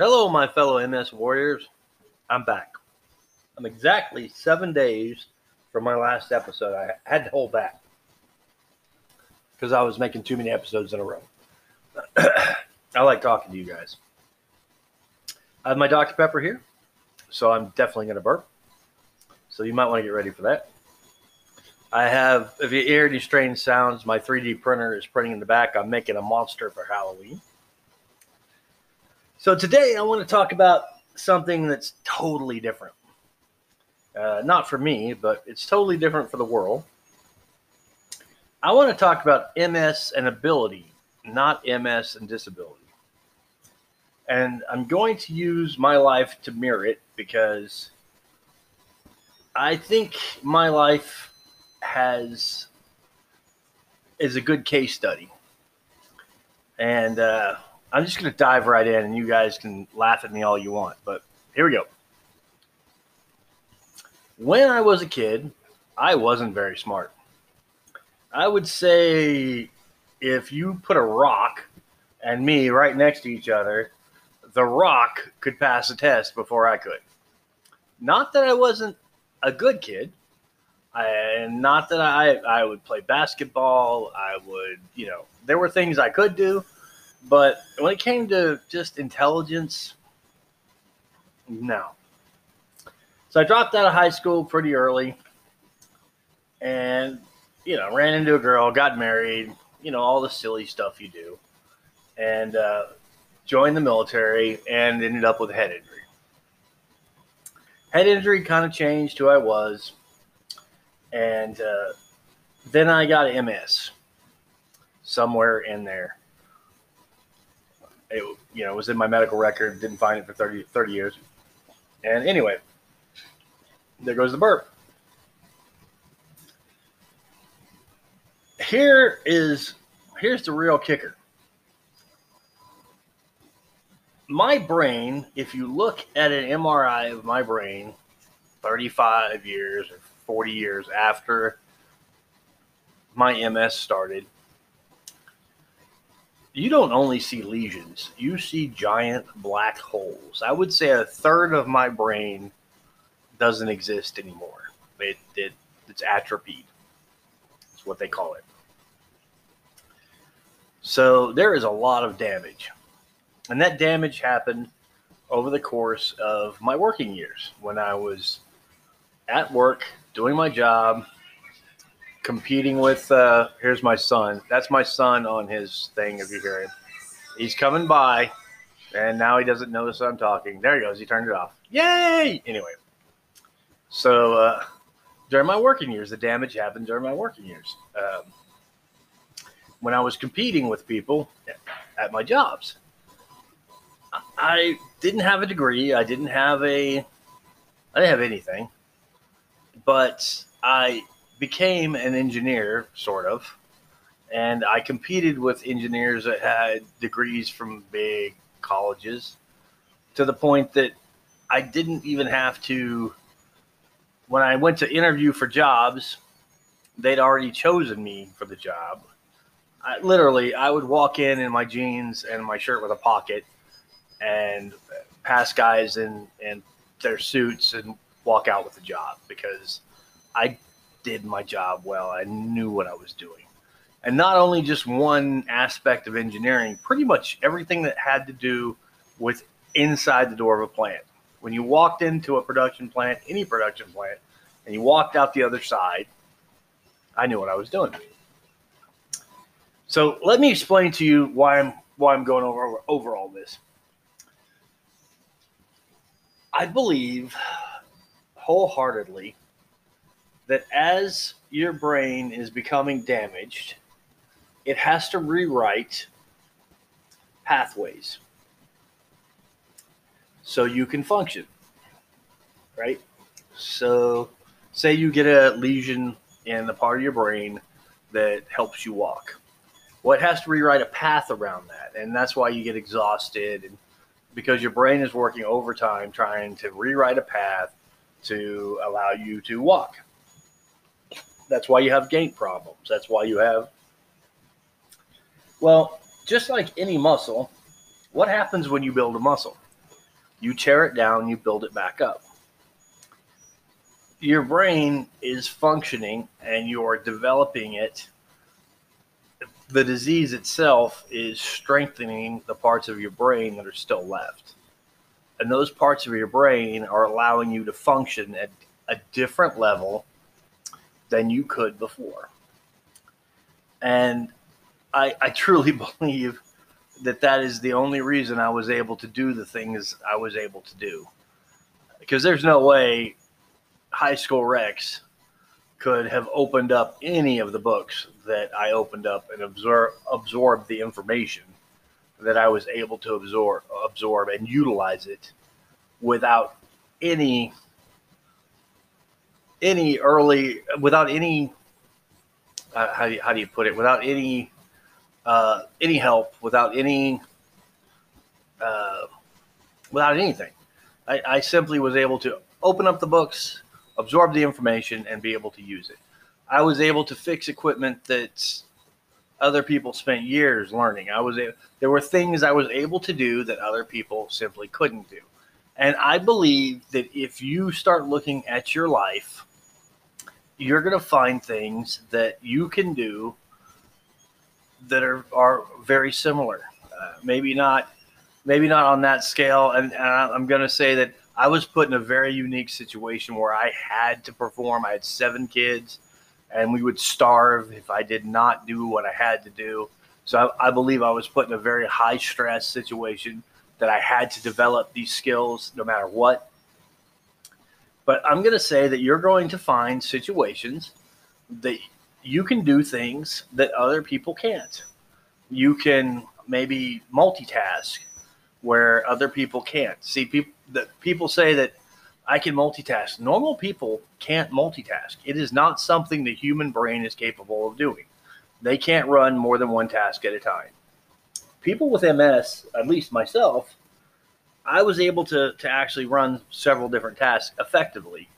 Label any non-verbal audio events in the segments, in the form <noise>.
Hello, my fellow MS warriors. I'm back. I'm exactly seven days from my last episode. I had to hold back because I was making too many episodes in a row. <clears throat> I like talking to you guys. I have my Dr. Pepper here, so I'm definitely going to burp. So you might want to get ready for that. I have, if you hear any strange sounds, my 3D printer is printing in the back. I'm making a monster for Halloween. So today I want to talk about something that's totally different. Uh, not for me, but it's totally different for the world. I want to talk about MS and ability, not MS and disability. And I'm going to use my life to mirror it because I think my life has is a good case study. And uh, I'm just going to dive right in, and you guys can laugh at me all you want. But here we go. When I was a kid, I wasn't very smart. I would say if you put a rock and me right next to each other, the rock could pass a test before I could. Not that I wasn't a good kid, and not that I I would play basketball. I would, you know, there were things I could do, but when it came to just intelligence, no. So I dropped out of high school pretty early, and you know, ran into a girl, got married, you know, all the silly stuff you do, and uh, joined the military, and ended up with a head injury. Head injury kind of changed who I was, and uh, then I got MS somewhere in there. It, you know, was in my medical record. Didn't find it for 30, 30 years. And anyway, there goes the burp. Here is here's the real kicker. My brain, if you look at an MRI of my brain 35 years or 40 years after my MS started, you don't only see lesions, you see giant black holes. I would say a third of my brain doesn't exist anymore. It, it it's atrophied. That's what they call it. So there is a lot of damage. And that damage happened over the course of my working years when I was at work doing my job, competing with. Uh, here's my son. That's my son on his thing. If you hear him, he's coming by, and now he doesn't notice I'm talking. There he goes. He turned it off. Yay! Anyway, so uh, during my working years, the damage happened during my working years. Um, when I was competing with people at my jobs, I didn't have a degree. I didn't have a. I didn't have anything, but I became an engineer, sort of, and I competed with engineers that had degrees from big colleges to the point that I didn't even have to. When I went to interview for jobs, they'd already chosen me for the job. I, literally, I would walk in in my jeans and my shirt with a pocket and pass guys in, in their suits and walk out with the job because I did my job well. I knew what I was doing. And not only just one aspect of engineering, pretty much everything that had to do with inside the door of a plant. When you walked into a production plant, any production plant, and you walked out the other side, I knew what I was doing. So let me explain to you why I'm why I'm going over over all this. I believe wholeheartedly that as your brain is becoming damaged, it has to rewrite pathways so you can function. Right? So, say you get a lesion in the part of your brain that helps you walk. Well, it has to rewrite a path around that. And that's why you get exhausted and because your brain is working overtime trying to rewrite a path to allow you to walk. That's why you have gait problems. That's why you have, well, just like any muscle, what happens when you build a muscle? You tear it down, you build it back up. Your brain is functioning and you're developing it. The disease itself is strengthening the parts of your brain that are still left. And those parts of your brain are allowing you to function at a different level than you could before. And I, I truly <laughs> believe that that is the only reason I was able to do the things I was able to do. Because there's no way high school Rex could have opened up any of the books that I opened up and absorb absorbed the information that I was able to absorb absorb and utilize it without any any early without any uh, how, do you, how do you put it? Without any uh, any help without any uh, without anything. I, I simply was able to open up the books absorb the information and be able to use it. I was able to fix equipment that other people spent years learning. I was there were things i was able to do that other people simply couldn't do. And i believe that if you start looking at your life you're going to find things that you can do that are, are very similar. Uh, maybe not, maybe not on that scale. And, and I'm going to say that I was put in a very unique situation where I had to perform. I had seven kids, and we would starve if I did not do what I had to do. So I, I believe I was put in a very high stress situation that I had to develop these skills no matter what. But I'm going to say that you're going to find situations that you can do things that other people can't. You can maybe multitask where other people can't. See, people that people say that I can multitask. Normal people can't multitask. It is not something the human brain is capable of doing. They can't run more than one task at a time. People with MS, at least myself, I was able to, to actually run several different tasks effectively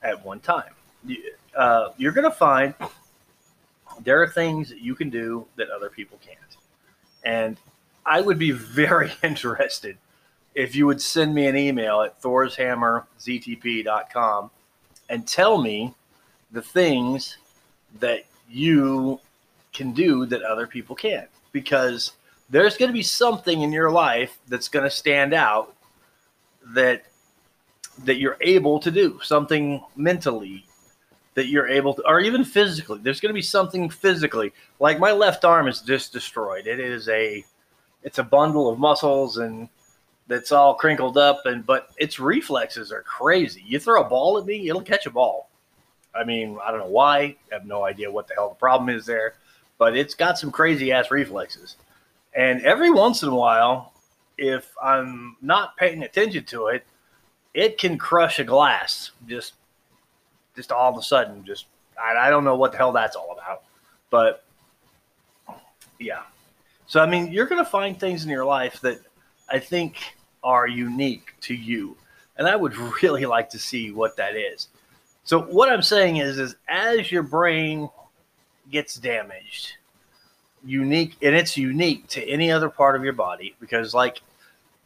at one time. Uh, you're going to find there are things that you can do that other people can't. And I would be <laughs> very interested if you would send me an email at thorshammerztp.com and tell me the things that you can do that other people can't. Because there's going to be something in your life that's going to stand out that that you're able to do something mentally that you're able to or even physically. There's going to be something physically. Like my left arm is just destroyed. It is a it's a bundle of muscles and that's all crinkled up and but its reflexes are crazy. You throw a ball at me it'll catch a ball. I mean i don't know why. I have no idea what the hell the problem is there but it's got some crazy ass reflexes and every once in a while, if I'm not paying attention to it, it can crush a glass just just all of a sudden. Just I, I don't know what the hell that's all about. But yeah. So I mean, you're gonna find things in your life that I think are unique to you. And I would <laughs> really like to see what that is. So what I'm saying is is as your brain gets damaged, unique and it's unique to any other part of your body because like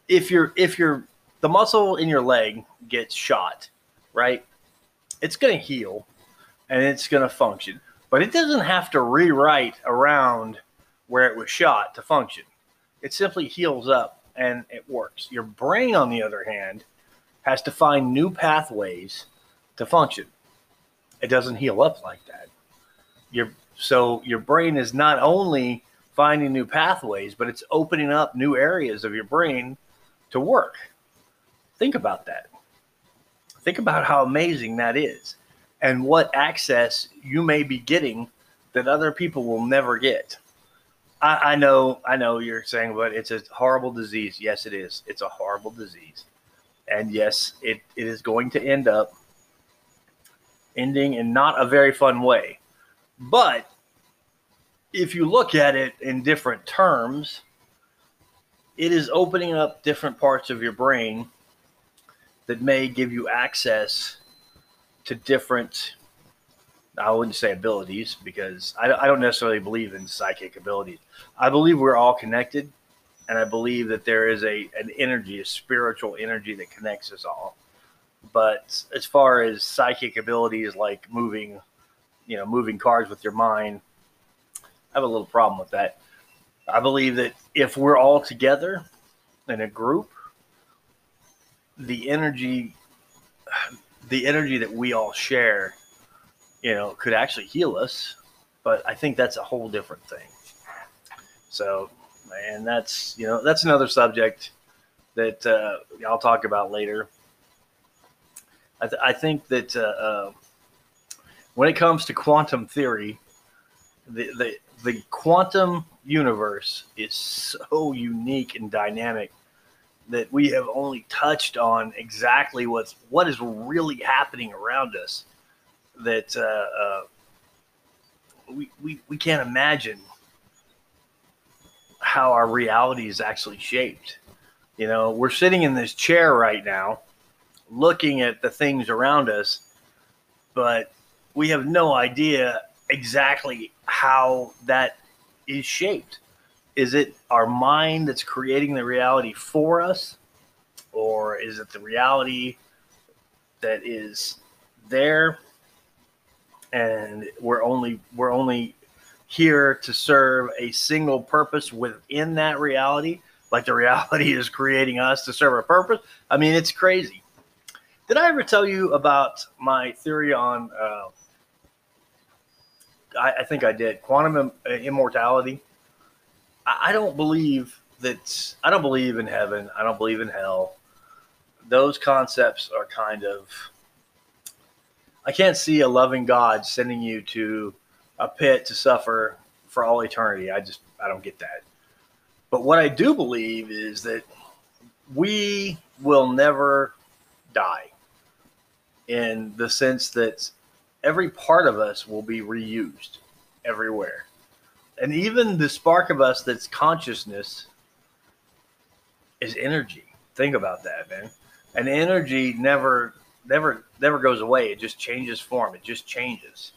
if you're if you're the muscle in your leg gets shot right it's going to heal and it's going to function but it doesn't have to rewrite around where it was shot to function. It simply heals up and it works. Your brain on the other hand has to find new pathways to function. It doesn't heal up like that. Your so your brain is not only finding new pathways, but it's opening up new areas of your brain to work. Think about that. Think about how amazing that is and what access you may be getting that other people will never get. I, I know, I know you're saying, but it's a horrible disease. Yes, it is. It's a horrible disease. And yes, it, it is going to end up ending in not a very fun way. But if you look at it in different terms, it is opening up different parts of your brain that may give you access to different I wouldn't say abilities because I, I, don't necessarily believe in psychic abilities. I believe we're all connected and I believe that there is a an energy, a spiritual energy that connects us all. But as far as psychic abilities like moving, you know, moving cars with your mind, I have a little problem with that. I believe that if we're all together in a group, the energy the energy that we all share, you know, could actually heal us. But I think that's a whole different thing. So, and that's you know that's another subject that uh, I'll talk about later. I, th- I think that uh, uh, when it comes to quantum theory, the, the the quantum universe is so unique and dynamic that we have only touched on exactly what's what is really happening around us that uh, uh, we, we we can't imagine how our reality is actually shaped. You know, we're sitting in this chair right now, looking at the things around us, but we have no idea exactly how that is shaped. Is it our mind that's creating the reality for us? Or is it the reality that is there and we're only we're only here to serve a single purpose within that reality like the <laughs> reality is creating us to serve a purpose i mean it's crazy did i ever tell you about my theory on uh, I, I, think i did quantum uh, immortality I don't believe that I don't believe in heaven. I don't believe in hell. Those concepts are kind of I can't see a loving God sending you to a pit to suffer for all eternity. I just I don't get that. But what I do believe is that we will never die in the sense that every part of us will be reused everywhere and even the spark of us that's consciousness is energy. Think about that, man. And energy never, never, never goes away. It just changes form. It just changes.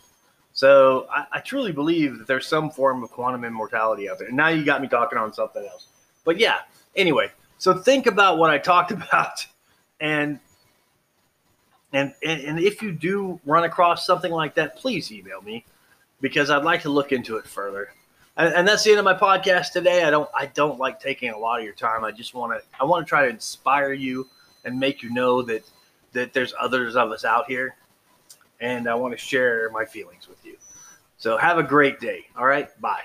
So I, I truly believe that there's some form of quantum immortality out there. And now you got me talking on something else. But yeah, anyway, so think about what I talked <laughs> about and and, and, and if you do run across something like that, please email me because I'd like to look into it further and, and, that's the end of my podcast today. I don't I don't like taking a lot of your time. I just want to I want to try to inspire you and make you know that that there's others of us out here, and I want to share my feelings with you. So have a great day. All right, bye.